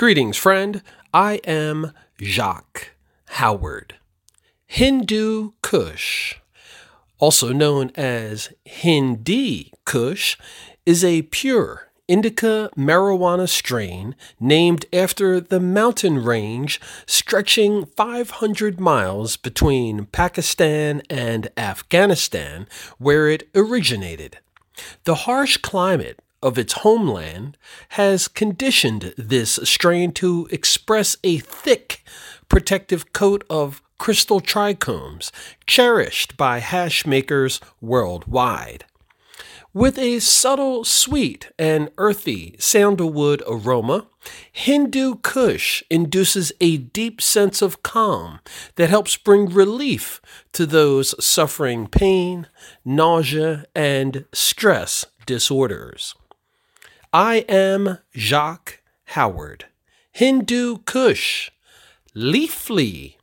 Greetings, friend. I am Jacque Howard. Hindu Kush, also known as Hindi Kush, is a pure indica marijuana strain named after the mountain range stretching 500 miles between Pakistan and Afghanistan, where it originated. The harsh climate of its homeland has conditioned this strain to express a thick protective coat of crystal trichomes cherished by hash makers worldwide. With a subtle, sweet, and earthy sandalwood aroma, Hindu Kush induces a deep sense of calm that helps bring relief to those suffering pain, nausea, and stress disorders. I am Jacque Howard, Hindu Kush, leafly.com.